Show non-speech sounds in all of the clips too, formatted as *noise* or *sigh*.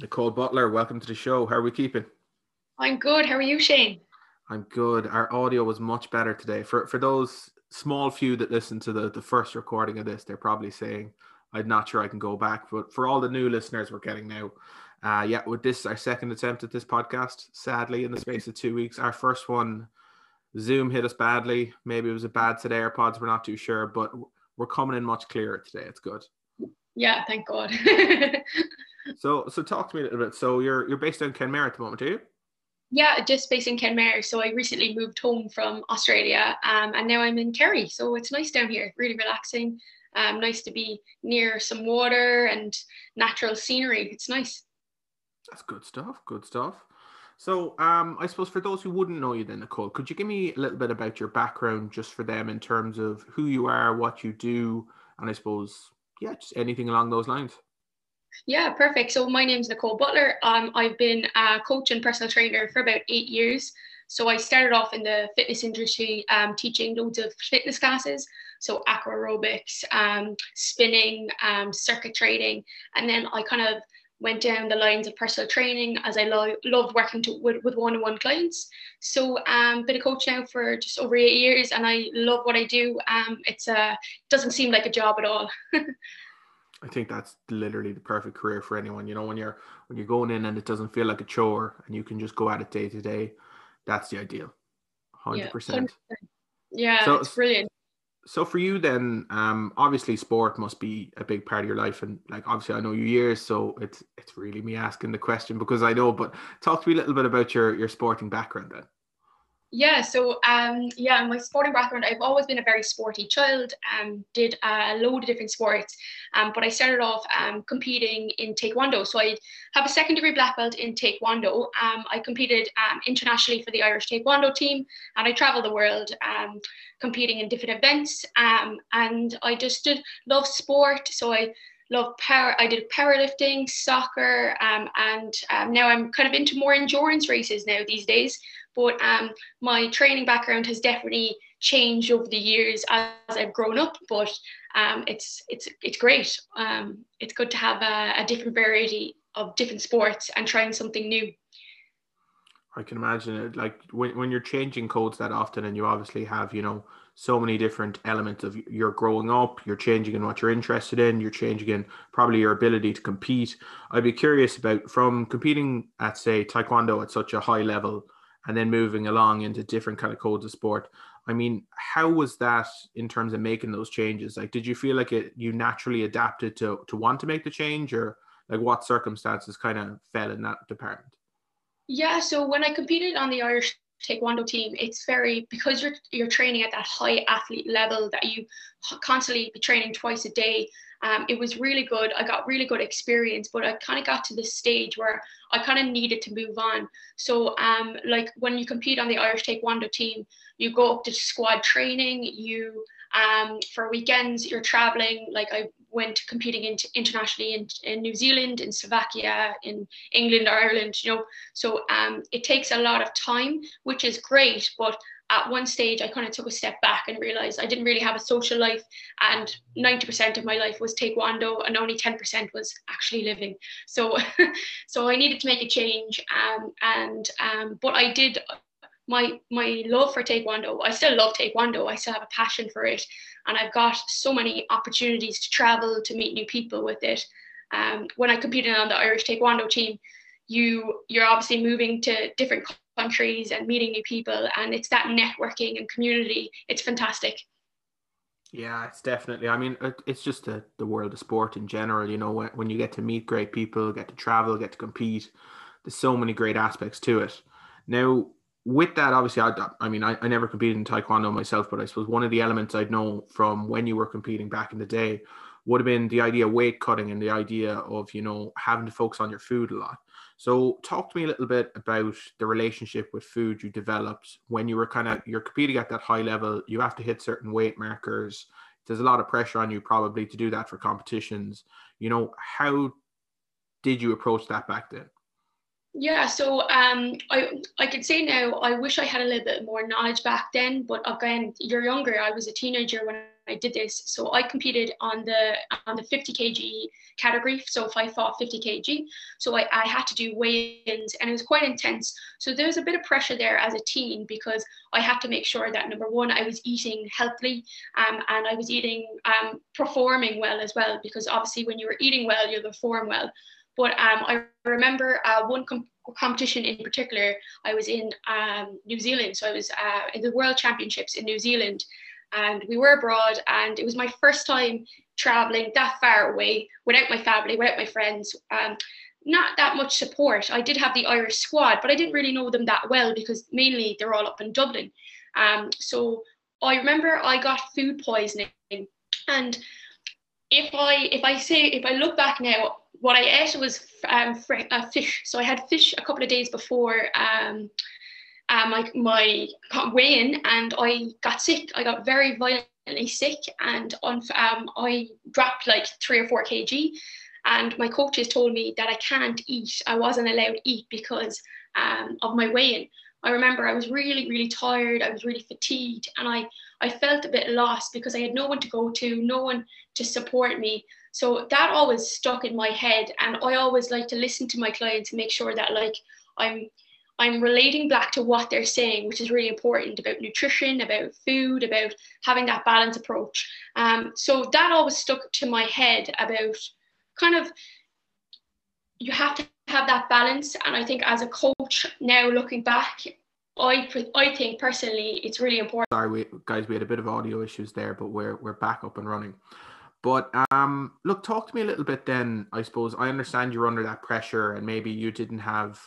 Nicole Butler, welcome to the show. How are we keeping? I'm good. How are you, Shane? I'm good. Our audio was much better today. For for those small few that listen to the, the first recording of this, they're probably saying, I'm not sure I can go back. But for all the new listeners we're getting now, uh, yeah, with this, our second attempt at this podcast, sadly, in the space of two weeks. Our first one, Zoom hit us badly. Maybe it was a bad set of AirPods. We're not too sure, but we're coming in much clearer today. It's good. Yeah, thank God. *laughs* so, so talk to me a little bit. So you're you're based in Kenmare at the moment, are you? Yeah, just based in Kenmare. So I recently moved home from Australia, um, and now I'm in Kerry. So it's nice down here, really relaxing. Um, nice to be near some water and natural scenery. It's nice. That's good stuff. Good stuff. So, um, I suppose for those who wouldn't know you, then Nicole, could you give me a little bit about your background, just for them, in terms of who you are, what you do, and I suppose, yeah, just anything along those lines. Yeah, perfect. So my name is Nicole Butler. Um, I've been a coach and personal trainer for about eight years. So I started off in the fitness industry, um, teaching loads of fitness classes, so aqua aerobics, um, spinning, um, circuit training, and then I kind of went down the lines of personal training as I lo- loved working to, with, with one-on-one clients. So I've um, been a coach now for just over eight years, and I love what I do. Um, it's a doesn't seem like a job at all. *laughs* I think that's literally the perfect career for anyone. You know, when you're when you're going in and it doesn't feel like a chore and you can just go at it day to day, that's the ideal. Hundred percent. Yeah, so, it's brilliant. So for you then, um, obviously sport must be a big part of your life, and like obviously I know you years, so it's it's really me asking the question because I know. But talk to me a little bit about your your sporting background then. Yeah, so um, yeah, my sporting background, I've always been a very sporty child. Um, did a load of different sports, um, but I started off um, competing in taekwondo. So I have a second degree black belt in taekwondo. Um, I competed um, internationally for the Irish taekwondo team, and I traveled the world um, competing in different events. Um, and I just did love sport, so I love power. I did powerlifting, soccer, um, and um, now I'm kind of into more endurance races now these days. But um, my training background has definitely changed over the years as I've grown up. But um, it's it's it's great. Um, it's good to have a, a different variety of different sports and trying something new. I can imagine it. Like when, when you're changing codes that often, and you obviously have, you know, so many different elements of you're growing up, you're changing in what you're interested in, you're changing in probably your ability to compete. I'd be curious about from competing at say taekwondo at such a high level and then moving along into different kind of codes of sport. I mean, how was that in terms of making those changes? Like, did you feel like it you naturally adapted to to want to make the change, or like what circumstances kind of fell in that department? Yeah, so when I competed on the Irish taekwondo team it's very because you're you're training at that high athlete level that you constantly be training twice a day um, it was really good i got really good experience but i kind of got to this stage where i kind of needed to move on so um, like when you compete on the irish taekwondo team you go up to squad training you um, for weekends you're traveling like i went competing in, internationally in, in New Zealand, in Slovakia, in England, Ireland, you know. So um, it takes a lot of time, which is great. But at one stage, I kind of took a step back and realized I didn't really have a social life, and 90% of my life was taekwondo, and only 10% was actually living. So, *laughs* so I needed to make a change. Um, and um, but I did my my love for taekwondo i still love taekwondo i still have a passion for it and i've got so many opportunities to travel to meet new people with it um, when i competed on the irish taekwondo team you you're obviously moving to different countries and meeting new people and it's that networking and community it's fantastic yeah, it's definitely. I mean, it's just the, the world of sport in general. You know, when, when you get to meet great people, get to travel, get to compete, there's so many great aspects to it. Now, with that, obviously, I, I mean, I, I never competed in Taekwondo myself, but I suppose one of the elements I'd know from when you were competing back in the day would have been the idea of weight cutting and the idea of, you know, having to focus on your food a lot. So talk to me a little bit about the relationship with food you developed when you were kind of, you're competing at that high level, you have to hit certain weight markers. There's a lot of pressure on you probably to do that for competitions. You know, how did you approach that back then? Yeah, so um, I I could say now I wish I had a little bit more knowledge back then, but again, you're younger. I was a teenager when I did this. So I competed on the on the 50 kg category. So if I fought 50 kg, so I, I had to do weigh-ins and it was quite intense. So there was a bit of pressure there as a teen because I had to make sure that number one, I was eating healthily um, and I was eating, um, performing well as well, because obviously when you were eating well, you'll perform well. But um, I remember uh, one com- competition in particular, I was in um, New Zealand. So I was uh, in the World Championships in New Zealand and we were abroad and it was my first time traveling that far away without my family, without my friends. Um, not that much support. I did have the Irish squad, but I didn't really know them that well because mainly they're all up in Dublin. Um, so I remember I got food poisoning, and if I if I say if I look back now, what I ate was um, uh, fish. So I had fish a couple of days before um, my my weigh-in, and I got sick. I got very violently sick, and on um, I dropped like three or four kg. And my coaches told me that I can't eat. I wasn't allowed to eat because um, of my weigh-in. I remember I was really, really tired. I was really fatigued, and I I felt a bit lost because I had no one to go to, no one to support me. So that always stuck in my head, and I always like to listen to my clients and make sure that like I'm I'm relating back to what they're saying, which is really important about nutrition, about food, about having that balance approach. Um, so that always stuck to my head about kind of you have to have that balance. And I think as a coach now looking back, I I think personally it's really important. Sorry, we, guys, we had a bit of audio issues there, but we're we're back up and running. But um, look, talk to me a little bit then. I suppose I understand you're under that pressure, and maybe you didn't have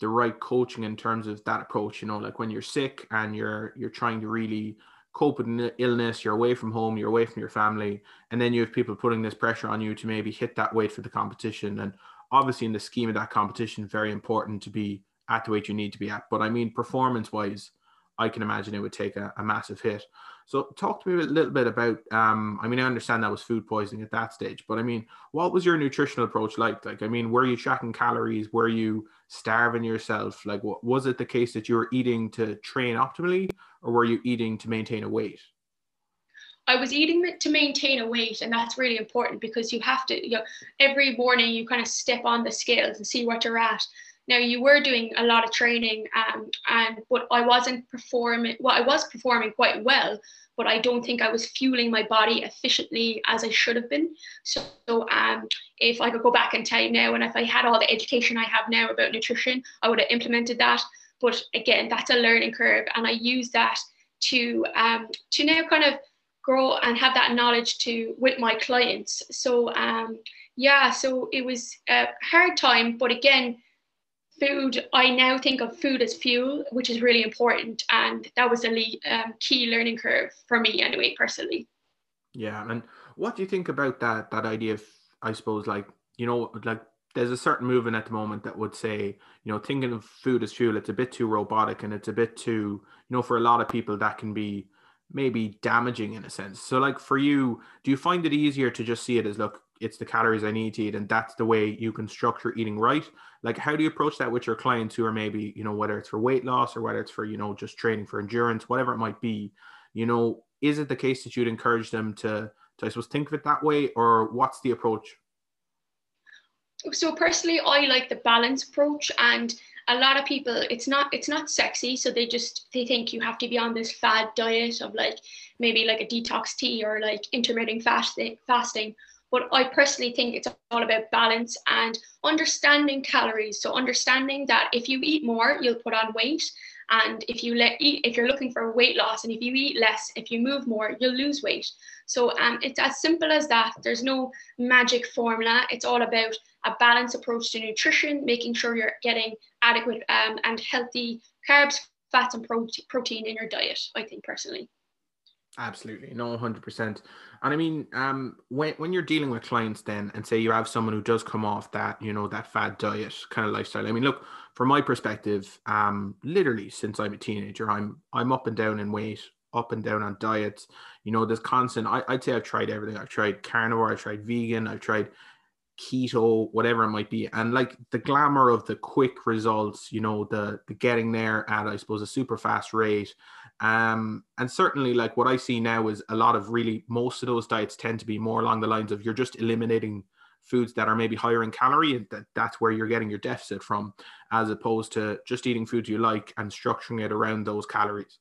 the right coaching in terms of that approach. You know, like when you're sick and you're you're trying to really cope with illness, you're away from home, you're away from your family, and then you have people putting this pressure on you to maybe hit that weight for the competition. And obviously, in the scheme of that competition, very important to be at the weight you need to be at. But I mean, performance wise, I can imagine it would take a, a massive hit. So talk to me a little bit about. Um, I mean, I understand that was food poisoning at that stage, but I mean, what was your nutritional approach like? Like, I mean, were you tracking calories? Were you starving yourself? Like, what was it the case that you were eating to train optimally, or were you eating to maintain a weight? I was eating to maintain a weight, and that's really important because you have to. You know, every morning you kind of step on the scales and see what you're at. Now you were doing a lot of training, um, and but I wasn't performing. Well, I was performing quite well, but I don't think I was fueling my body efficiently as I should have been. So, um, if I could go back tell you now, and if I had all the education I have now about nutrition, I would have implemented that. But again, that's a learning curve, and I use that to um, to now kind of grow and have that knowledge to with my clients. So um, yeah, so it was a hard time, but again food, I now think of food as fuel, which is really important. And that was a um, key learning curve for me, anyway, personally. Yeah. And what do you think about that, that idea of, I suppose, like, you know, like there's a certain movement at the moment that would say, you know, thinking of food as fuel, it's a bit too robotic and it's a bit too, you know, for a lot of people that can be maybe damaging in a sense. So, like for you, do you find it easier to just see it as, look, it's the calories I need to eat, and that's the way you can structure eating right. Like, how do you approach that with your clients who are maybe, you know, whether it's for weight loss or whether it's for, you know, just training for endurance, whatever it might be, you know, is it the case that you'd encourage them to, to I suppose, think of it that way, or what's the approach? So personally, I like the balance approach, and a lot of people, it's not it's not sexy, so they just they think you have to be on this fad diet of like maybe like a detox tea or like intermittent fasting fasting but I personally think it's all about balance and understanding calories. So understanding that if you eat more, you'll put on weight. And if you let eat, if you're looking for weight loss, and if you eat less, if you move more, you'll lose weight. So um, it's as simple as that. There's no magic formula. It's all about a balanced approach to nutrition, making sure you're getting adequate um, and healthy carbs, fats, and protein in your diet. I think personally. Absolutely, no, hundred percent. And I mean, um, when when you're dealing with clients, then, and say you have someone who does come off that, you know, that fad diet kind of lifestyle. I mean, look, from my perspective, um, literally since I'm a teenager, I'm I'm up and down in weight, up and down on diets. You know, there's constant. I, I'd say I've tried everything. I've tried carnivore, I've tried vegan, I've tried keto, whatever it might be, and like the glamour of the quick results, you know, the the getting there at I suppose a super fast rate. Um, and certainly like what I see now is a lot of really most of those diets tend to be more along the lines of you're just eliminating foods that are maybe higher in calorie and that, that's where you're getting your deficit from as opposed to just eating foods you like and structuring it around those calories.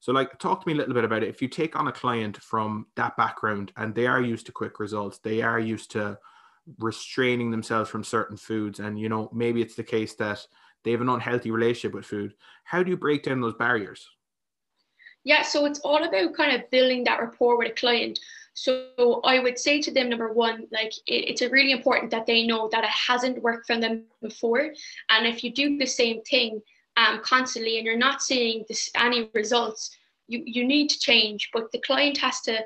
So like talk to me a little bit about it. If you take on a client from that background and they are used to quick results they are used to restraining themselves from certain foods and you know maybe it's the case that they have an unhealthy relationship with food how do you break down those barriers yeah so it's all about kind of building that rapport with a client so I would say to them, number one, like it, it's really important that they know that it hasn't worked for them before. And if you do the same thing um, constantly and you're not seeing this, any results, you, you need to change. But the client has to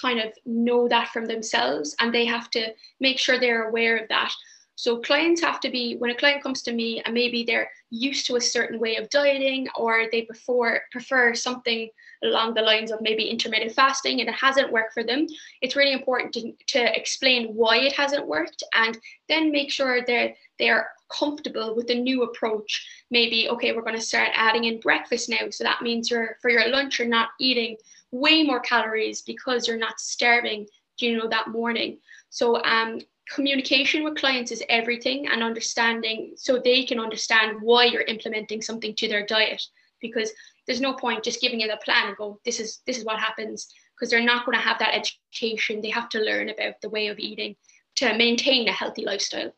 kind of know that from themselves and they have to make sure they're aware of that. So clients have to be when a client comes to me and maybe they're used to a certain way of dieting or they prefer prefer something along the lines of maybe intermittent fasting and it hasn't worked for them, it's really important to, to explain why it hasn't worked and then make sure that they're comfortable with the new approach. Maybe, okay, we're going to start adding in breakfast now. So that means you're for your lunch, you're not eating way more calories because you're not starving, you know, that morning. So um, communication with clients is everything and understanding so they can understand why you're implementing something to their diet. Because there's no point just giving it a plan and go this is this is what happens. Because they're not going to have that education. They have to learn about the way of eating to maintain a healthy lifestyle.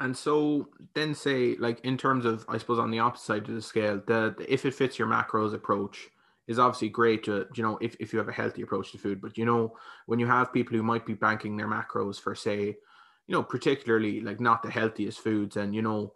And so then say like in terms of i suppose on the opposite side of the scale the, the if it fits your macros approach is obviously great to you know if, if you have a healthy approach to food. But you know when you have people who might be banking their macros for say you know particularly like not the healthiest foods and you know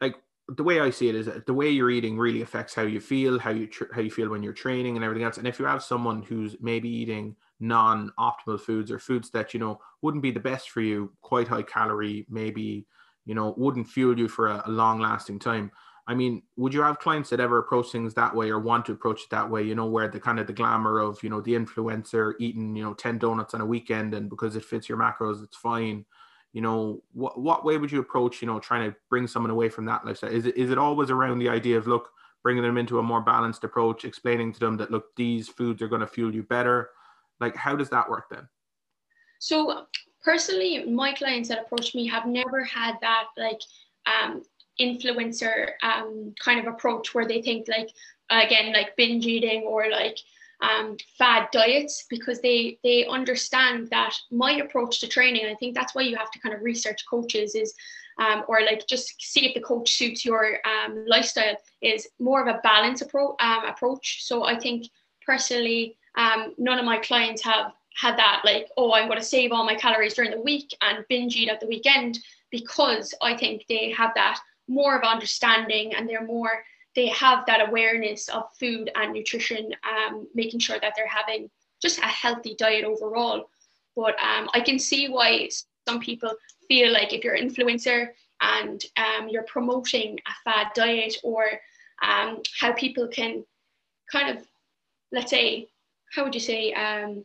like the way i see it is that the way you're eating really affects how you feel how you tr- how you feel when you're training and everything else. And if you have someone who's maybe eating non-optimal foods or foods that you know wouldn't be the best for you quite high calorie maybe you know wouldn't fuel you for a, a long lasting time I mean, would you have clients that ever approach things that way or want to approach it that way? You know, where the kind of the glamour of you know the influencer eating you know ten donuts on a weekend and because it fits your macros, it's fine. You know, what what way would you approach you know trying to bring someone away from that lifestyle? Is it is it always around the idea of look bringing them into a more balanced approach, explaining to them that look these foods are going to fuel you better? Like, how does that work then? So personally, my clients that approach me have never had that like um, influencer um, kind of approach where they think like again like binge eating or like um, fad diets because they they understand that my approach to training i think that's why you have to kind of research coaches is um, or like just see if the coach suits your um, lifestyle is more of a balance appro- um, approach. So i think personally um, none of my clients have had that like oh i'm going to save all my calories during the week and binge eat at the weekend because i think they have that more of understanding and they're more they have that awareness of food and nutrition um, making sure that they're having just a healthy diet overall. But um, i can see why some people feel like if you're an influencer and um, you're promoting a fad diet or um, how people can kind of let's say how would you say um,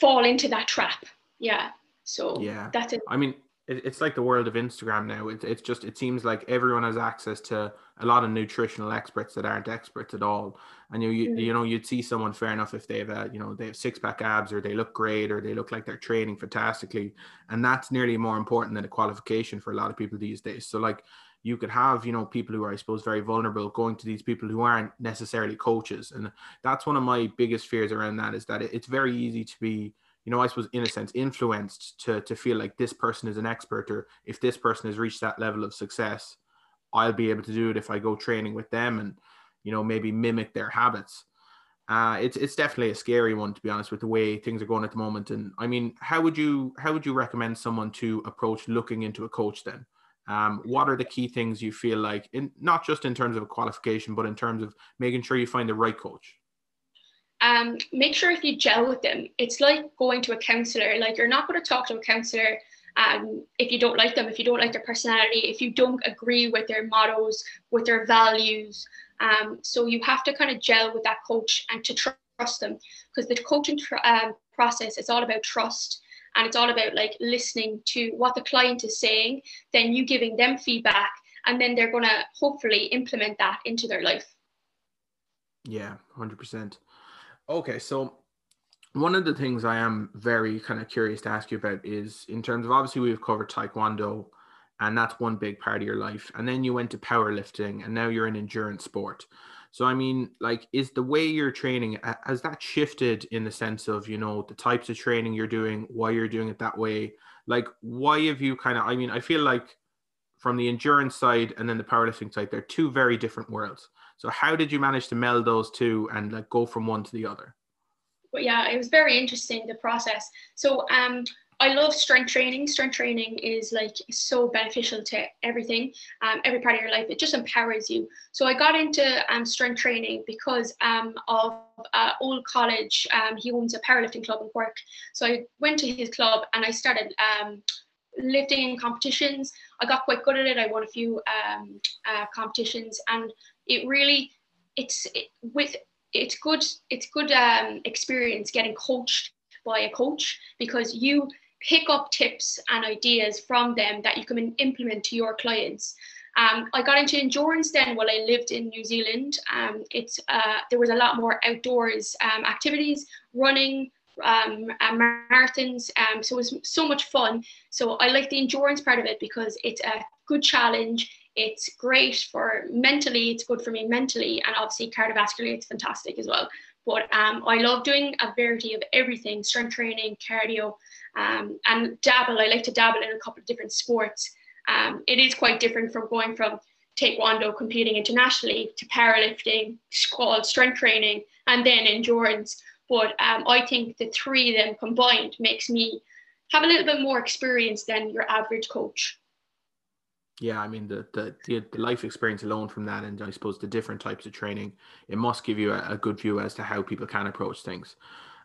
fall into that trap. Yeah. So yeah. that's it. I mean it, it's like the world of Instagram now. It, it's just it seems like everyone has access to a lot of nutritional experts that aren't experts at all. And you you, mm. you know you'd see someone fair enough if they have a, you know they have six pack abs or they look great or they look like they're training fantastically, and that's nearly more important than a qualification for a lot of people these days. So like you could have you know people who are i suppose very vulnerable going to these people who aren't necessarily coaches and that's one of my biggest fears around that is that it's very easy to be you know, I suppose in a sense influenced to to feel like this person is an expert, or if this person has reached that level of success, I'll be able to do it if I go training with them and you know maybe mimic their habits. Uh, it's it's definitely a scary one to be honest with the way things are going at the moment. And I mean, how would you how would you recommend someone to approach looking into a coach then? Um, what are the key things you feel like in not just in terms of a qualification, but in terms of making sure you find the right coach? Um, make sure if you gel with them, it's like going to a counselor. Like you're not going to talk to a counselor um, if you don't like them, if you don't like their personality, if you don't agree with their mottos, with their values. Um, so you have to kind of gel with that coach and to trust them because the coaching tr- um, process it's all about trust and it's all about like listening to what the client is saying then you giving them feedback and then they're going to hopefully implement that into their life yeah 100% okay so one of the things i am very kind of curious to ask you about is in terms of obviously we've covered taekwondo and that's one big part of your life and then you went to powerlifting and now you're in endurance sport so I mean, like, is the way you're training has that shifted in the sense of you know the types of training you're doing, why you're doing it that way? Like, why have you kind of? I mean, I feel like from the endurance side and then the powerlifting side, they're two very different worlds. So how did you manage to meld those two and like go from one to the other? But yeah, it was very interesting the process. So um, I love strength training. Strength training is like so beneficial to everything, um, every part of your life. It just empowers you. So I got into um, strength training because um, of uh, old college. Um, he owns a powerlifting club in Cork. So I went to his club and I started um, lifting in competitions. I got quite good at it. I won a few um, uh, competitions, and it really, it's it, with it's good. It's good experience getting coached by a coach because you pick up tips and ideas from them that you can implement to your clients. Um, I got into endurance then while I lived in New Zealand. Um, it's uh, there was a lot more outdoors um, activities, running, um, marathons. Um, so it was so much fun. So I like the endurance part of it because it's a good challenge. It's great for mentally. It's good for me mentally, and obviously cardiovascularly, it's fantastic as well. But um, I love doing a variety of everything: strength training, cardio, um, and dabble. I like to dabble in a couple of different sports. Um, it is quite different from going from taekwondo competing internationally to powerlifting, called strength training, and then endurance. But um, I think the three of them combined makes me have a little bit more experience than your average coach. Yeah, I mean the, the the, the life experience alone from that, and I suppose the different types of training, it must give you a, a good view as to how people can approach things.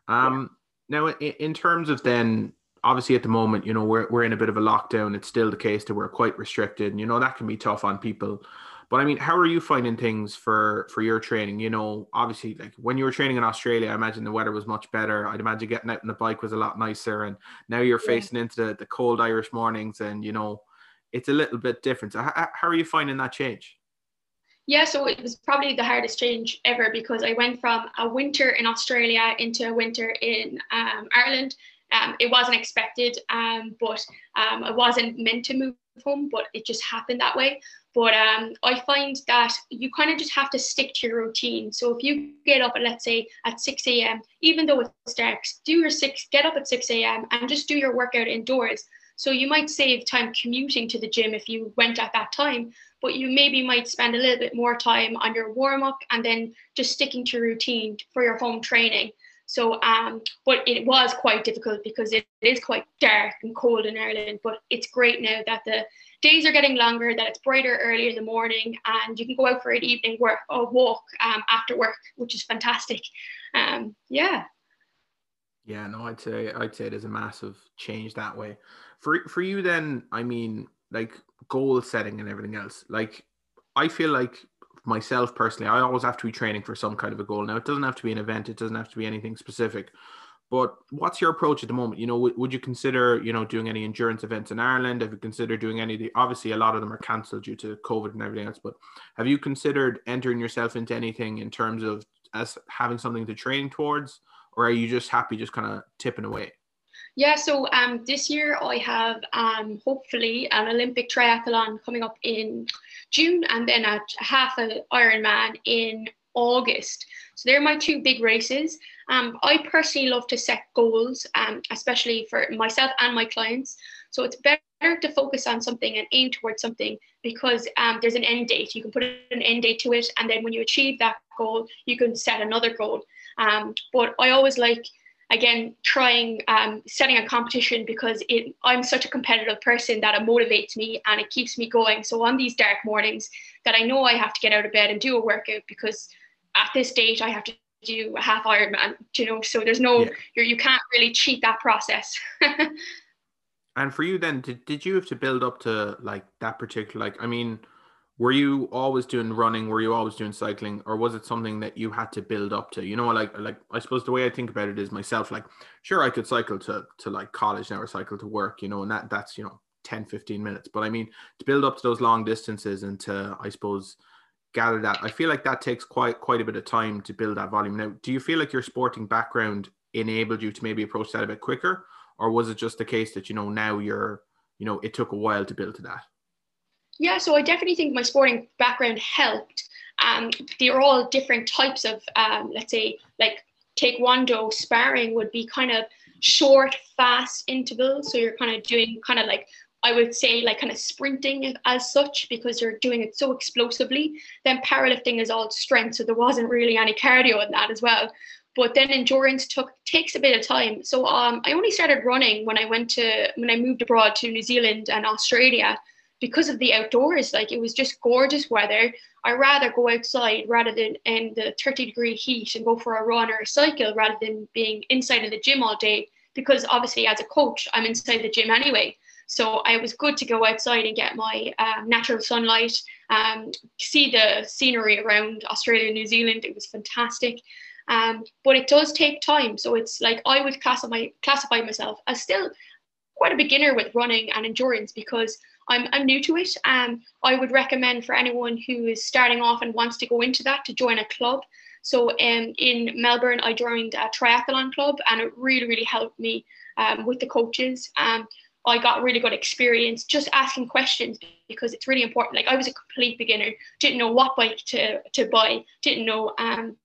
Um, now, in terms of then, obviously at the moment, you know, we're, we're in a bit of a lockdown. It's still the case that we're quite restricted, and you know that can be tough on people. But I mean, how are you finding things for for your training? You know, obviously, like when you were training in Australia, I imagine the weather was much better. I'd imagine getting out on the bike was a lot nicer, and now you're yeah. facing into the, the cold Irish mornings, and you know, it's a little bit different. How, how are you finding that change? Yeah, so it was probably the hardest change ever because I went from a winter in Australia into a winter in um, Ireland. Um, it wasn't expected, um, but um, I wasn't meant to move home, but it just happened that way. But um, I find that you kind of just have to stick to your routine. So if you get up at let's say at 6 a.m., even though it's dark, do your six, get up at 6 a.m. and just do your workout indoors. So you might save time commuting to the gym if you went at that time, but you maybe might spend a little bit more time on your warm up and then just sticking to routine for your home training. So, um, but it was quite difficult because it, it is quite dark and cold in Ireland. But it's great now that the days are getting longer, that it's brighter early in the morning, and you can go out for an evening work or walk um, after work, which is fantastic. Um, yeah. Yeah, no, I'd say I'd say there's a massive change that way. For for you, then, I mean, like goal setting and everything else. Like I feel like myself personally, I always have to be training for some kind of a goal. Now it doesn't have to be an event, it doesn't have to be anything specific. But what's your approach at the moment? You know, w- would you consider, you know, doing any endurance events in Ireland? Have you considered doing any of the obviously a lot of them are cancelled due to COVID and everything else, but have you considered entering yourself into anything in terms of as having something to train towards? Or are you just happy just kind of tipping away? Yeah, so um, this year I have um, hopefully an Olympic triathlon coming up in June and then a half an Ironman in August. So they're my two big races. Um, I personally love to set goals, um, especially for myself and my clients. So it's better to focus on something and aim towards something because um, there's an end date. You can put an end date to it, and then when you achieve that goal, you can set another goal. Um, but I always like again trying um, setting a competition because it i'm such a competitive person that it motivates me and it keeps me going. So on these dark mornings that i know i have to get out of bed and do a workout because at this stage i have to do a half ironman you know? So there's no yeah. you're, you can't really cheat that process. *laughs* And for you then did, did you have to build up to like that particular like i mean were you always doing running? Were you always doing cycling? Or was it something that you had to build up to? You know like like i suppose the way i think about it is myself like sure i could cycle to to like college now or cycle to work you know and that that's you know 10 15 minutes. But i mean to build up to those long distances and to i suppose gather that i feel like that takes quite quite a bit of time to build that volume. Now do you feel like your sporting background enabled you to maybe approach that a bit quicker? Or was it just the case that you know now you're you know it took a while to build to that yeah, so I definitely think my sporting background helped. Um, they're all different types of, um, let's say, like taekwondo sparring would be kind of short, fast intervals. So you're kind of doing kind of like I would say like kind of sprinting as such because you're doing it so explosively. Then powerlifting is all strength, so there wasn't really any cardio in that as well. But then endurance took takes a bit of time. So um, I only started running when I went to when I moved abroad to New Zealand and Australia because of the outdoors. Like it was just gorgeous weather. I'd rather go outside rather than in the 30 degree heat and go for a run or a cycle rather than being inside of the gym all day. Because obviously, as a coach, I'm inside the gym anyway. So I was good to go outside and get my um, natural sunlight, um, see the scenery around Australia and New Zealand. It was fantastic. Um, but it does take time. So it's like I would classify classify myself as still quite a beginner with running and endurance because I'm, I'm new to it. Um, I would recommend for anyone who is starting off and wants to go into that to join a club. So um, in Melbourne, I joined a triathlon club and it really, really helped me um, with the coaches. Um, I got really good experience just asking questions because it's really important. Like I was a complete beginner, didn't know what bike to, to buy, didn't know um,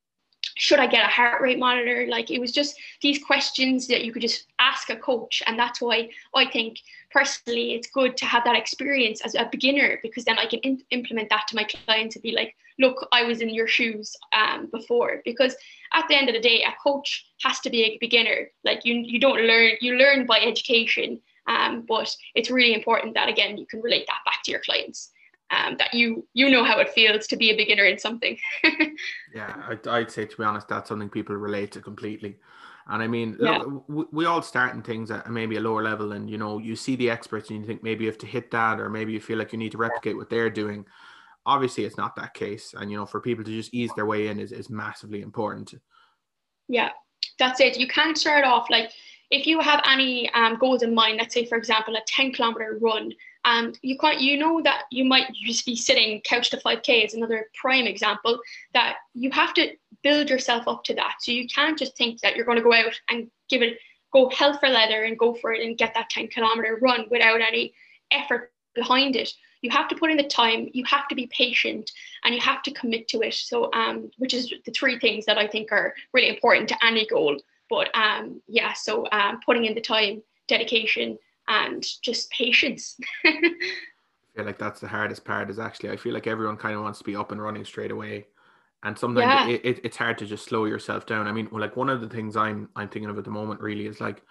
should I get a heart rate monitor? Like it was just these questions that you could just ask a coach. And that's why I think personally it's good to have that experience as a beginner because then I can in- implement that to my clients and be like, look, I was in your shoes um, before. Because at the end of the day, a coach has to be a beginner. Like you, you don't learn, you learn by education. Um, but it's really important that again you can relate that back to your clients um, that you you know how it feels to be a beginner in something. *laughs* yeah, I'd, I'd, say to be honest, that's something people relate to completely. And I mean, yeah. we, we all start in things at maybe a lower level, and you know, you see the experts, and you think maybe you have to hit that, or maybe you feel like you need to replicate what they're doing. Obviously, it's not that case, and you know, for people to just ease their way in is is massively important. Yeah, that's it. You can't start off like if you have any um, goals in mind. Let's say, for example, a ten kilometer run and you can't you know that you might just be sitting couch to 5k is another prime example that you have to build yourself up to that. So you can't just think that you're going to go out and give it go hell for leather and go for it and get that 10 kilometer run without any effort behind it. You have to put in the time you have to be patient and you have to commit to it. So um which is the three things that i think are really important to any goal but um yeah so um putting in the time dedication and just patience. *laughs* I feel like that's the hardest part is actually I feel like everyone kind of wants to be up and running straight away. And sometimes yeah. it, it, it's hard to just slow yourself down. I mean, well, like one of the things I'm I'm thinking of at the moment really is like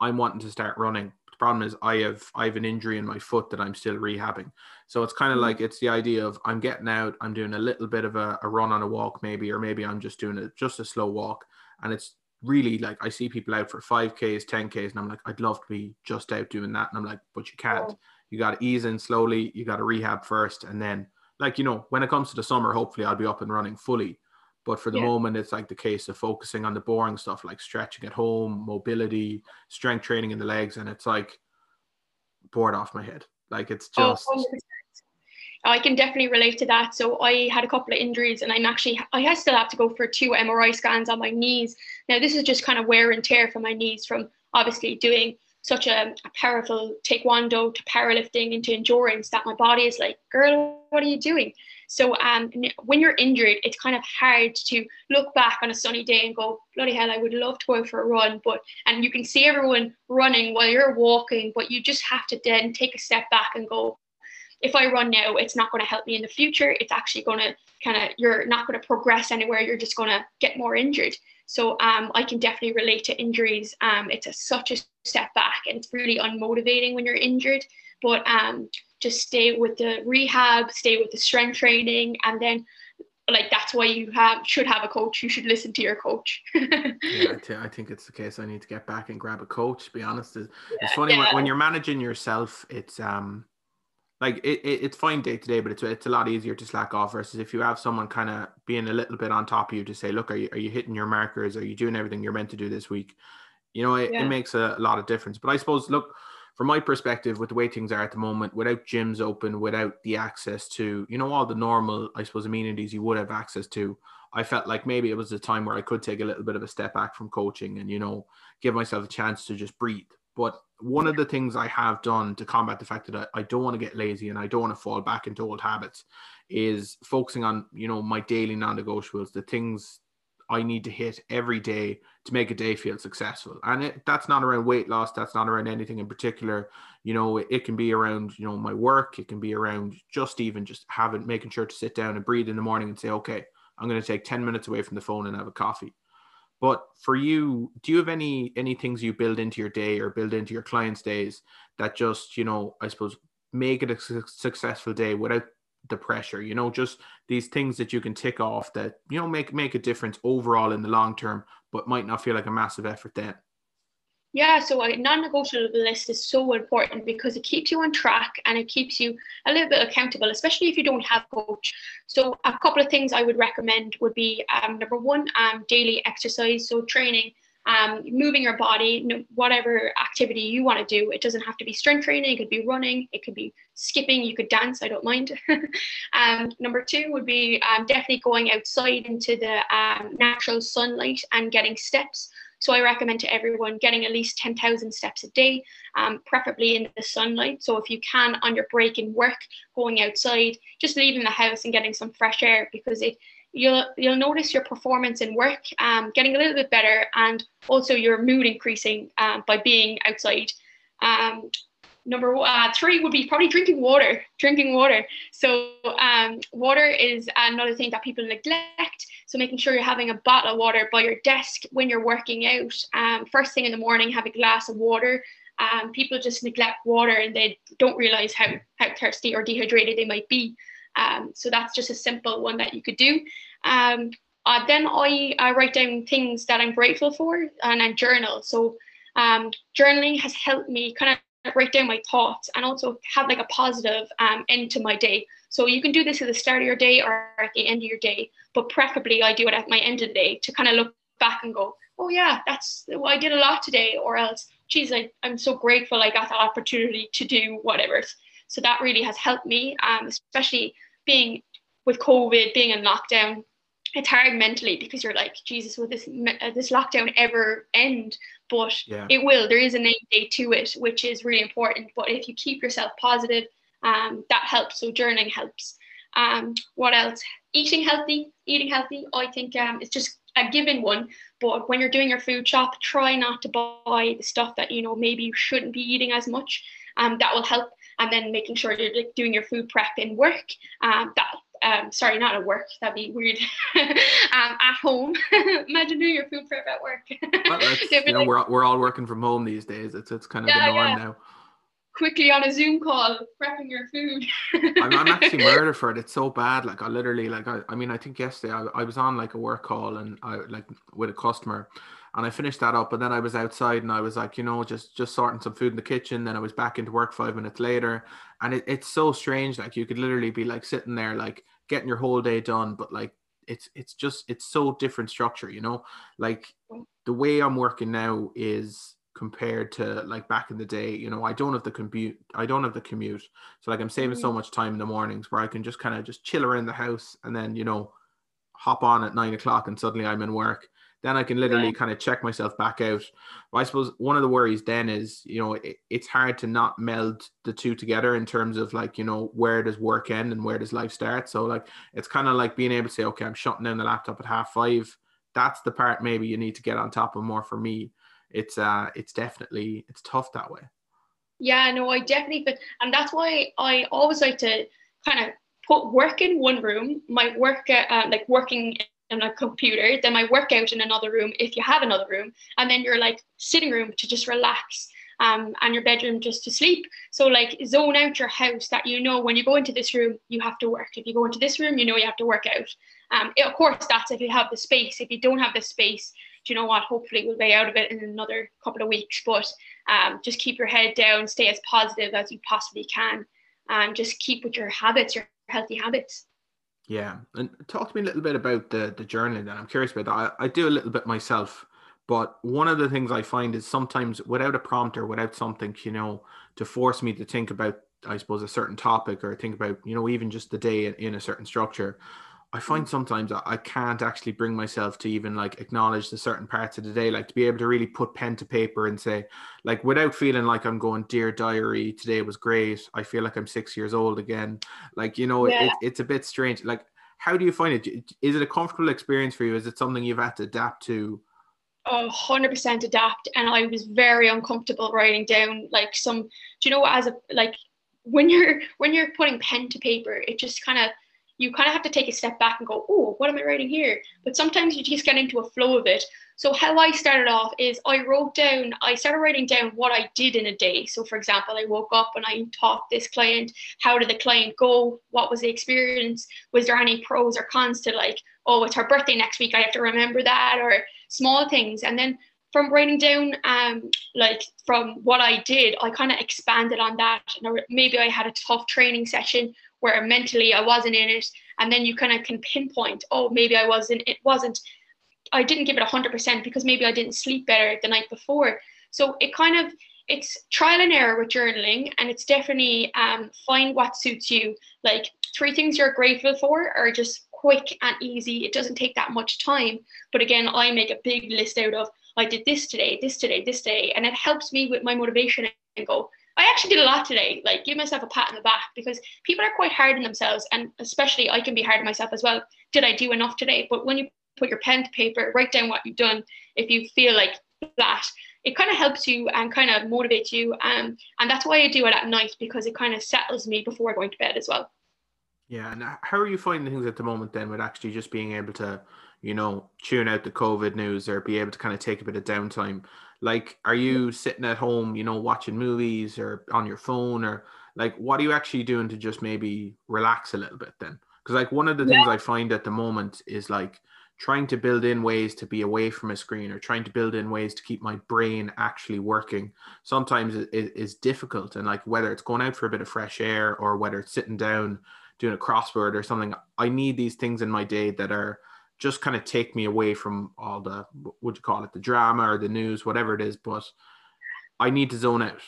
I'm wanting to start running. The problem is I have I have an injury in my foot that I'm still rehabbing. So it's kind of mm-hmm. like it's the idea of I'm getting out, I'm doing a little bit of a, a run on a walk maybe, or maybe I'm just doing it just a slow walk. And it's really like I see people out for 5Ks, 10Ks, and I'm like, I'd love to be just out doing that. And I'm like, but you can't. You got to ease in slowly. You got to rehab first. And then, like, you know, when it comes to the summer, hopefully I'll be up and running fully. But for the yeah. moment, it's like the case of focusing on the boring stuff like stretching at home, mobility, strength training in the legs. And it's like bored off my head. Like, it's oh, just. Oh, I can definitely relate to that. So I had a couple of injuries, and I'm actually I still have to go for two MRI scans on my knees. Now this is just kind of wear and tear from my knees from obviously doing such a, a powerful taekwondo to powerlifting into endurance that my body is like, girl, what are you doing? So um, when you're injured, it's kind of hard to look back on a sunny day and go, bloody hell, I would love to go for a run. But and you can see everyone running while you're walking, but you just have to then take a step back and go, if I run now, it's not going to help me in the future. It's actually going to kind of, you're not going to progress anywhere. You're just going to get more injured. So um, I can definitely relate to injuries. Um, it's a, such a step back and it's really unmotivating when you're injured. But um, just stay with the rehab, stay with the strength training, and then like that's why you have should have a coach. You should listen to your coach. *laughs* yeah, I think it's the case. I need to get back and grab a coach. To be honest, it's, yeah, funny yeah. when, when, you're managing yourself. It's um like it, it, it's fine day to day, but it's it's a lot easier to slack off versus if you have someone kind of being a little bit on top of you to say, look, are you are you hitting your markers? Are you doing everything you're meant to do this week? You know, it, yeah. it makes a lot of difference. But I suppose, look, from my perspective, with the way things are at the moment, without gyms open, without the access to, you know, all the normal, I suppose, amenities you would have access to, I felt like maybe it was a time where I could take a little bit of a step back from coaching and, you know, give myself a chance to just breathe. But one of the things I have done to combat the fact that I, I don't want to get lazy and I don't want to fall back into old habits is focusing on, you know, my daily non negotiables, the things I need to hit every day to make a day feel successful. And it, that's not around weight loss. That's not around anything in particular. You know, it, it, can be around, you know, my work. It can be around just even just having, making sure to sit down and breathe in the morning and say, okay, I'm going to take 10 minutes away from the phone and have a coffee. But for you, do you have any, any things you build into your day or build into your clients' days that just, you know, I suppose make it a su- successful day without the pressure? You know just these things that you can tick off that you know make make a difference overall in the long term but might not feel like a massive effort then yeah, so a non-negotiable list is so important because it keeps you on track and it keeps you a little bit accountable, especially if you don't have coach. So a couple of things I would recommend would be um, number one, um, daily exercise, so training um, moving your body, whatever activity you want to do. It doesn't have to be strength training. It could be running. It could be skipping. You could dance. I don't mind. *laughs* um, number two would be um, definitely going outside into the um, natural sunlight and getting steps. So I recommend to everyone getting at least 10,000 steps a day, um, preferably in the sunlight. So if you can on your break in work, going outside, just leaving the house and getting some fresh air because it you'll you'll notice your performance in work um, getting a little bit better and also your mood increasing um, by being outside um, number uh, three would be probably drinking water drinking water. So um, water is another thing that people neglect. So making sure you're having a bottle of water by your desk when you're working out. Um, first thing in the morning have a glass of water. Um, people just neglect water and they don't realize how, how thirsty or dehydrated they might be. Um, so that's just a simple one that you could do. Um, uh, then I, I write down things that I'm grateful for and I journal. So um, journaling has helped me kind of write down my thoughts and also have like a positive um, end to my day. So you can do this at the start of your day or at the end of your day, but preferably I do it at my end of the day to kind of look back and go, oh yeah, that's well, I did a lot today, or else, geez, I, I'm so grateful I got the opportunity to do whatever. So that really has helped me, um, especially being with COVID, being in lockdown, it's hard mentally because you're like, Jesus, will this uh, this lockdown ever end? But yeah. it will. There is an end date to it, which is really important. But if you keep yourself positive, um, that helps. So journaling helps. Um, what else? Eating healthy. Eating healthy. I think um, it's just a given one. But when you're doing your food shop, try not to buy the stuff that you know maybe you shouldn't be eating as much. Um, that will help and then making sure you're like doing your food prep in work. Um, that um, sorry, not at work. That'd be weird. *laughs* um, at home, *laughs* imagine doing your food prep at work. well, *laughs* you know, like, we're we're all working from home these days. It's it's kind of yeah, the norm yeah. now. Quickly on a Zoom call, prepping your food. I'm, I'm, actually murdered for it. It's so bad. Like I literally, like I, I mean, I think yesterday I, I was on like a work call and I like with a customer, and I finished that up. And then I was outside and I was like, you know, just just sorting some food in the kitchen. Then I was back into work five minutes later, and it, it's so strange. Like you could literally be like sitting there, like getting your whole day done, but like it's it's just it's so different structure, you know. Like the way I'm working now is compared to like back in the day you know i don't have the commute i don't have the commute so like i'm saving so mm. much time in the mornings where i can just kind of just chill around the house and then you know hop on at nine o'clock and suddenly i'm in work then I can literally yeah. kind of check myself back out. But I suppose one of the worries then is, you know, it, it's hard to not meld the two together in terms of like, you know, where does work end and where does life start? So like, it's kind of like being able to say, okay, I'm shutting down the laptop at half five. That's the part maybe you need to get on top of more for me. It's uh, it's definitely it's tough that way. Yeah, no, I definitely, but and that's why I always like to kind of put work in one room, my work, uh, like working in a computer, then my workout in another room if you have another room, and then your like sitting room to just relax. Um, and your bedroom just to sleep. So like zone out your house that you know when you go into this room you have to work. If you go into this room, you know you have to work out. Um, it, of course that's if you have the space. If you don't have the space, do you know what? Hopefully we'll be out of it in another couple of weeks. But um, just keep your head down, stay as positive as you possibly can. and just keep with your habits, your healthy habits. Yeah, and talk to me a little bit about the the journaling. Then I'm curious about that. I, I do a little bit myself, but one of the things I find is sometimes without a prompt or without something, you know, to force me to think about, I suppose, a certain topic or think about, you know, even just the day in, in a certain structure. I find mm. sometimes I can't actually bring myself to even like acknowledge the certain parts of the day, like to be able to really put pen to paper and say, like, without feeling like I'm going, dear diary, today was great. I feel like I'm six years old again. Like, you know, yeah. it, it's a bit strange. Like, how do you find it? Is it a comfortable experience for you? Is it something you've had to adapt to? Hundred percent adapt, and I was very uncomfortable writing down like some. Do you know what? As a like when you're when you're putting pen to paper, it just kind of you kind of have to take a step back and go, oh, what am I writing here? But sometimes you just get into a flow of it. So how I started off is I wrote down, I started writing down what I did in a day. So for example, I woke up and I taught this client, how did the client go? What was the experience? Was there any pros or cons to like, oh, it's her birthday next week, I have to remember that, or small things. And then from writing down um like from what I did, I kind of expanded on that. maybe I had a tough training session where mentally I wasn't in it, and then you kind of can pinpoint, oh, maybe I wasn't. It wasn't. I didn't give it hundred percent because maybe I didn't sleep better the night before. So it kind of it's trial and error with journaling, and it's definitely um, find what suits you. Like three things you're grateful for are just quick and easy. It doesn't take that much time. But again, I make a big list out of I did this today, this today, this day, and it helps me with my motivation and go, I actually did a lot today. Like give myself a pat on the back because people are quite hard on themselves, and especially I can be hard on myself as well. Did I do enough today? But when you put your pen to paper, write down what you've done. If you feel like that, it kind of helps you and kind of motivates you. Um, and that's why I do it at night because it kind of settles me before going to bed as well. Yeah, and how are you finding things at the moment then with actually just being able to, you know, tune out the COVID news or be able to kind of take a bit of downtime? Like, are you sitting at home, you know, watching movies or on your phone, or like, what are you actually doing to just maybe relax a little bit then? Because, like, one of the things I find at the moment is like trying to build in ways to be away from a screen or trying to build in ways to keep my brain actually working sometimes it is difficult. And, like, whether it's going out for a bit of fresh air or whether it's sitting down doing a crossword or something, I need these things in my day that are just kind of take me away from all the what you call it the drama or the news whatever it is but i need to zone out.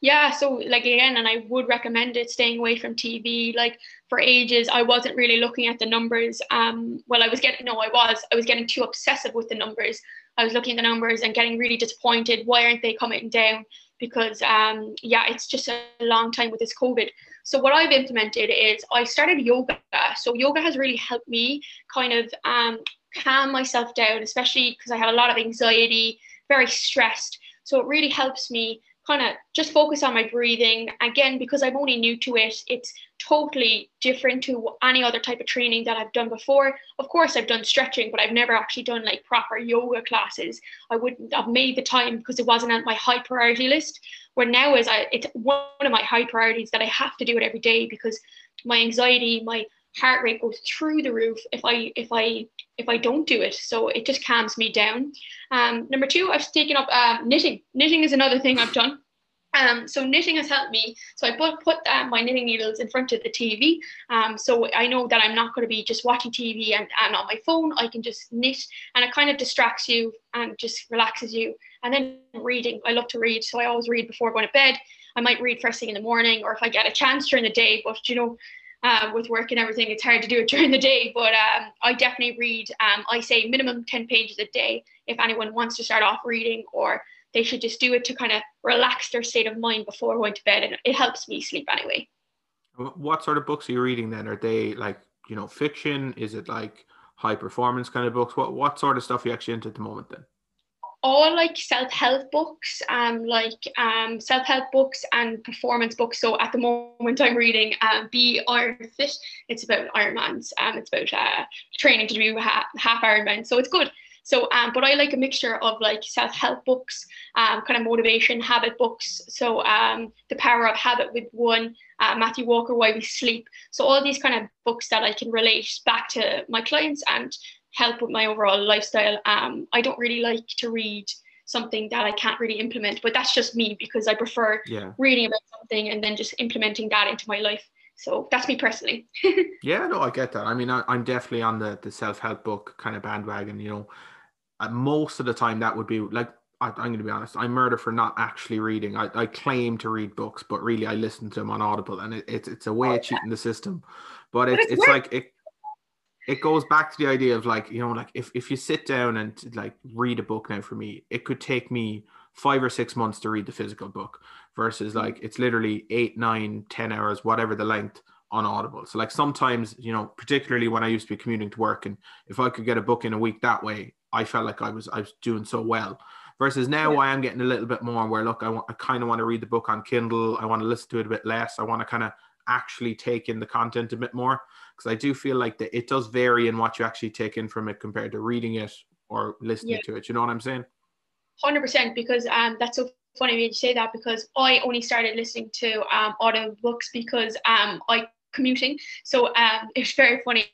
Yeah so like again and i would recommend it staying away from tv like for ages i wasn't really looking at the numbers um well i was getting no i was i was getting too obsessive with the numbers. I was looking at the numbers and getting really disappointed. Why aren't they coming down? Because um yeah it's just a long time with this covid so what I've implemented is I started yoga. So yoga has really helped me kind of um, calm myself down, especially because I have a lot of anxiety, very stressed. So it really helps me kind of just focus on my breathing. Again, because I'm only new to it, it's totally different to any other type of training that I've done before. Of course, I've done stretching, but I've never actually done like proper yoga classes. I wouldn't have made the time because it wasn't on my high priority list. Where now is I, it's one of my high priorities that I have to do it every day because my anxiety, my heart rate goes through the roof if I if I if I don't do it. So it just calms me down. Um, number two, I've taken up um, knitting. Knitting is another thing I've done. Um, so knitting has helped me. So I put, put uh, my knitting needles in front of the TV. Um, so I know that I'm not going to be just watching TV and, and on my phone. I can just knit and it kind of distracts you and just relaxes you. And then reading, I love to read. So I always read before going to bed. I might read first thing in the morning or if I get a chance during the day. But you know, um, with work and everything, it's hard to do it *laughs* during the day. But um, I definitely read. Um, I say minimum ten pages a day if anyone wants to start off reading, or they should just do it to kind of relax their state of mind before going to bed, and it helps me sleep anyway. What sort of books are you reading then? Are they like you know fiction? Is it like high performance kind of books? What what sort of stuff are you actually into at the moment then? All like self-help books um like um self-help books and performance books. So at the moment i'm reading um be iron fit it's about ironmans um it's about uh training to do half, half ironman so it's good. So um but i like a mixture of like self-help books um kind of motivation habit books. So um the power of habit with one uh, matthew walker why we sleep. So all these kind of books that i can relate back to my clients and help with my overall lifestyle. Um, I don't really like to read something that I can't really implement. But that's just me because I prefer yeah. reading about something and then just implementing that into my life. So that's me personally. *laughs* yeah, no, I get that. I mean, I, am definitely on the the self help book kind of bandwagon. You know, uh, most of the time that would be like I, am going to be honest. I murder for not actually reading. I, I claim to read books, but really I listen to them on Audible, and it, it's it's a way of cheating the system. But it's it's like it it goes back to the idea of like you know like if if you sit down and like read a book now for me, it could take me five or six months to read the physical book versus mm. like it's literally eight, nine, ten hours, whatever the length on Audible. So like sometimes, you know, particularly when I used to be commuting to work and if I could get a book in a week that way, I felt like I was I was doing so well. Versus now yeah. I am getting a little bit more where look, I want I kind of want to read the book on Kindle. I want to listen to it a bit less. I want to kind of actually take in the content a bit more because I do feel like that it does vary in what you actually take in from it compared to reading it or listening yeah. to it. You know what I'm saying? Hundred percent, because um, that's so funny when you say that because I only started listening to um audio books because um I commuting, so um *laughs* it's very funny,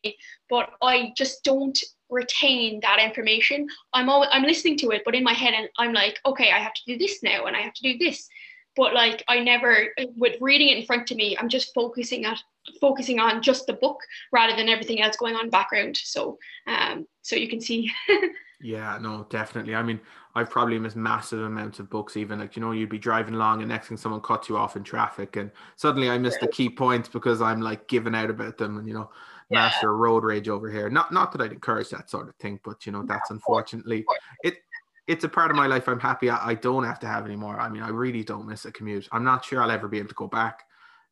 but I just don't retain that information. I'm always I'm listening to it, but in my head, and I'm like, okay, I have to do this now, and I have to do this. But like, I never with reading it in front of me, I'm just focusing at focusing on just the book rather than everything else going on background. So, um, so you can see. *laughs* yeah, no, definitely. I mean, I've probably missed massive amounts of books. Even like you know, you'd be driving along, and next thing someone cuts you off in traffic, and suddenly I miss the key points because I'm like giving out about them, and you know, yeah. master road rage over here. Not not that I'd encourage that sort of thing, but you know, that's unfortunately it. It's a part of my life I'm happy I, I don't have to have anymore. I mean, I really don't miss a commute. I'm not sure I'll ever be able to go back.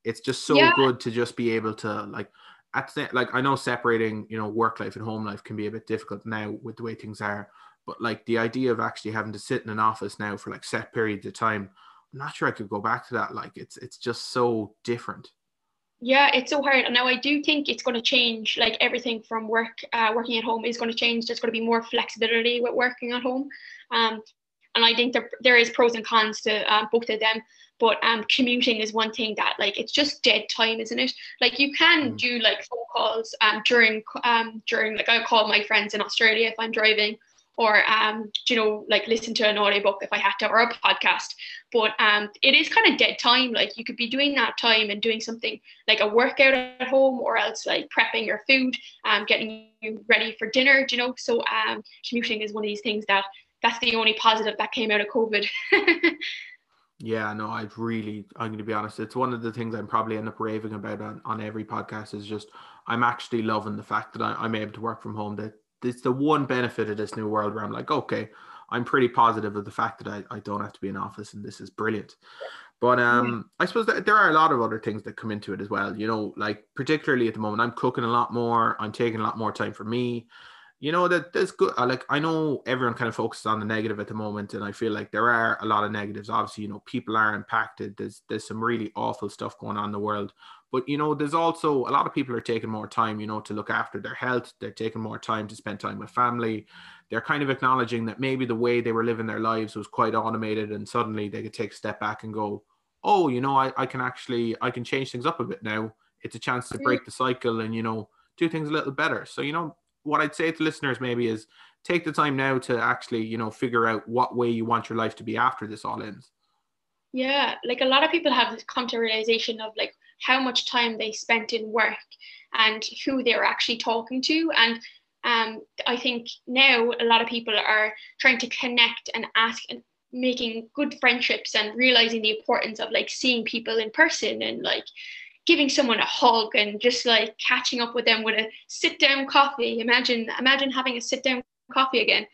It's just so yeah. good to just be able to like at the, like I know separating you know work life and home life can be a bit difficult now with the way things are but like the idea of actually having to sit in an office now for like set periods of time, I'm not sure I could go back to that. Like it's it's just so different. Yeah, it's so hard. And now I do think it's going to change. Like everything from work, uh, working at home is going to change. There's going to be more flexibility with working at home. Um, and I think there, there is pros and cons to um, both of them. But um, commuting is one thing that like it's just dead time, isn't it? Like you can mm. do like phone calls um, during um, during like I call my friends in Australia if I'm driving or um, you know, like listen to an audiobook if I had to, or a podcast. But um, it is kind of dead time. Like you could be doing that time and doing something like a workout at home, or else like prepping your food, um, getting you ready for dinner. You know, so um, commuting is one of these things that that's the only positive that came out of COVID. *laughs* Yeah, no, I've really, I'm going to be honest. It's one of the things I'm probably end up raving about on, on every podcast is just, I'm actually loving the fact that I, am able to work from home. That it's the one benefit of this new world where I'm like, okay, I'm pretty positive of the fact that I, I don't have to be in office and this is brilliant. But um, I suppose that there are a lot of other things that come into it as well. You know, like particularly at the moment, I'm cooking a lot more. I'm taking a lot more time for me. You know that there's good. Like I know everyone kind of focuses on the negative at the moment, and I feel like there are a lot of negatives. Obviously, you know, people are impacted. There's there's some really awful stuff going on in the world. But you know, there's also a lot of people are taking more time, you know, to look after their health. They're taking more time to spend time with family. They're kind of acknowledging that maybe the way they were living their lives was quite automated, and suddenly they could take a step back and go, "Oh, you know, I, I can actually I can change things up a bit now. It's a chance to break the cycle and you know do things a little better." So you know, what I'd say to listeners maybe is take the time now to actually you know figure out what way you want your life to be after this all ends. Yeah, like a lot of people have this come to realization of like how much time they spent in work and who they were actually talking to. And um, I think now a lot of people are trying to connect and ask and making good friendships and realizing the importance of like seeing people in person and like giving someone a hug and just like catching up with them with a sit down coffee. Imagine imagine having a sit down coffee again.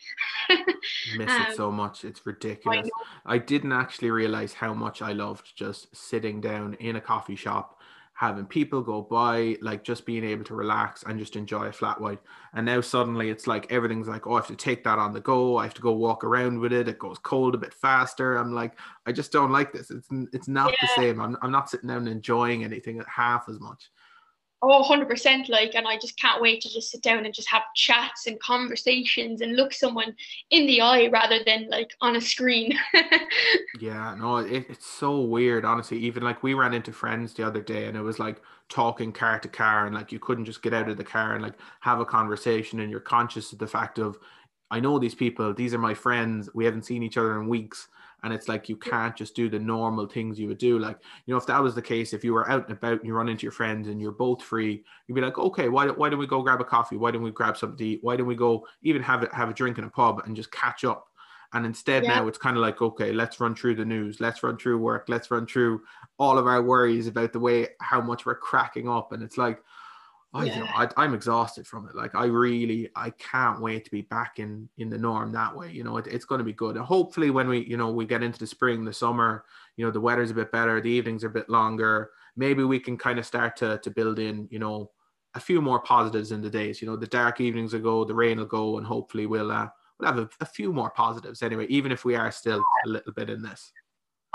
miss *laughs* um, it so much. It's ridiculous. I, I, didn't actually realize how much I loved just sitting down in a coffee shop, having people go by, like just being able to relax and just enjoy a flat white. And now suddenly it's like everything's like, oh, I have to take that on the go. I have to go walk around with it. It goes cold a bit faster. I'm like, I just don't like this. It's it's not yeah. the same. I'm I'm not sitting down enjoying anything at half as much oh 100% like and i just can't wait to just sit down and just have chats and conversations and look someone in the eye rather than like on a screen *laughs* yeah no it, it's so weird honestly even like we ran into friends the other day and it was like talking car to car and like you couldn't just get out of the car and like have a conversation and you're conscious of the fact of I know these people, these are my friends, we haven't seen each other in weeks. And it's like you can't just do the normal things you would do. Like, you know, if that was the case, if you were out and about and you run into your friends and you're both free, you'd be like, okay, why, why don't we go grab a coffee? Why don't we grab something to eat? Why don't we go even have a, have a drink in a pub and just catch up? And instead yeah. now it's kind of like, okay, let's run through the news, let's run through work, let's run through all of our worries about the way how much we're cracking up. And it's like, I yeah. know, I, am exhausted from it. Like I really, I can't wait to be back in in the norm that way. You know, it, it's going to be good. And hopefully, when we, you know, we get into the spring, the summer, you know, the weather's a bit better, the evenings are a bit longer. Maybe we can kind of start to to build in, you know, a few more positives in the days. You know, the dark evenings will go, the rain will go, and hopefully we'll uh, we'll have a, a few more positives anyway, even if we are still a little bit in this.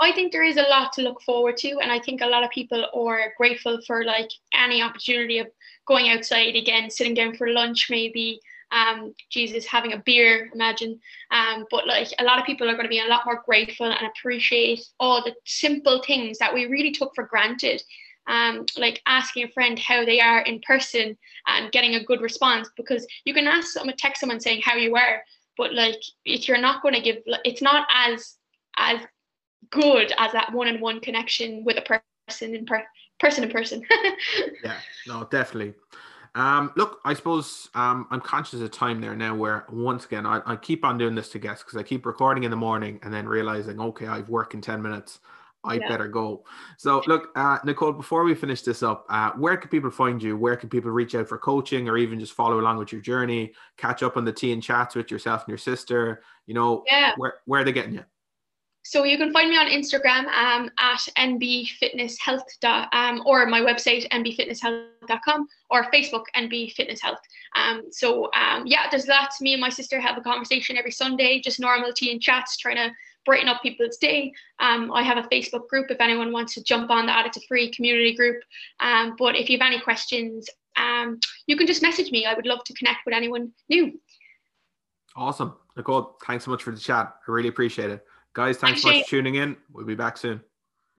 I think there is a lot to look forward to, and I think a lot of people are grateful for like any opportunity of going outside again, sitting down for lunch, maybe. Um, Jesus, having a beer, imagine. Um, but like a lot of people are going to be a lot more grateful and appreciate all the simple things that we really took for granted. Um, like asking a friend how they are in person and getting a good response because you can ask someone, text someone saying how you are, but like if you're not going to give, it's not as as good as that one-on-one connection with a person in per- person in person. *laughs* yeah, no, definitely. Um, look, I suppose um, I'm conscious of time there now where once again I, I keep on doing this to guests because I keep recording in the morning and then realizing, okay, I've work in 10 minutes. I yeah. better go. So, look, uh, Nicole, before we finish this up, uh, where can people find you? Where can people reach out for coaching or even just follow along with your journey, catch up on the tea and chats with yourself and your sister? You know, yeah. where, where are they getting you? So you can find me on Instagram um, at nbfitnesshealth um, or my website nbfitnesshealth.com or Facebook NB Fitness Health. Um, so um, yeah, there's lots. Me and my sister have a conversation every Sunday, just normal tea and chats, trying to brighten up people's day. Um, I have a Facebook group if anyone wants to jump on that. It's a free community group. Um, but if you have any questions, um, you can just message me. I would love to connect with anyone new. Awesome. Nicole, thanks so much for the chat. I really appreciate it. Guys, thanks so much for tuning in. We'll be back soon.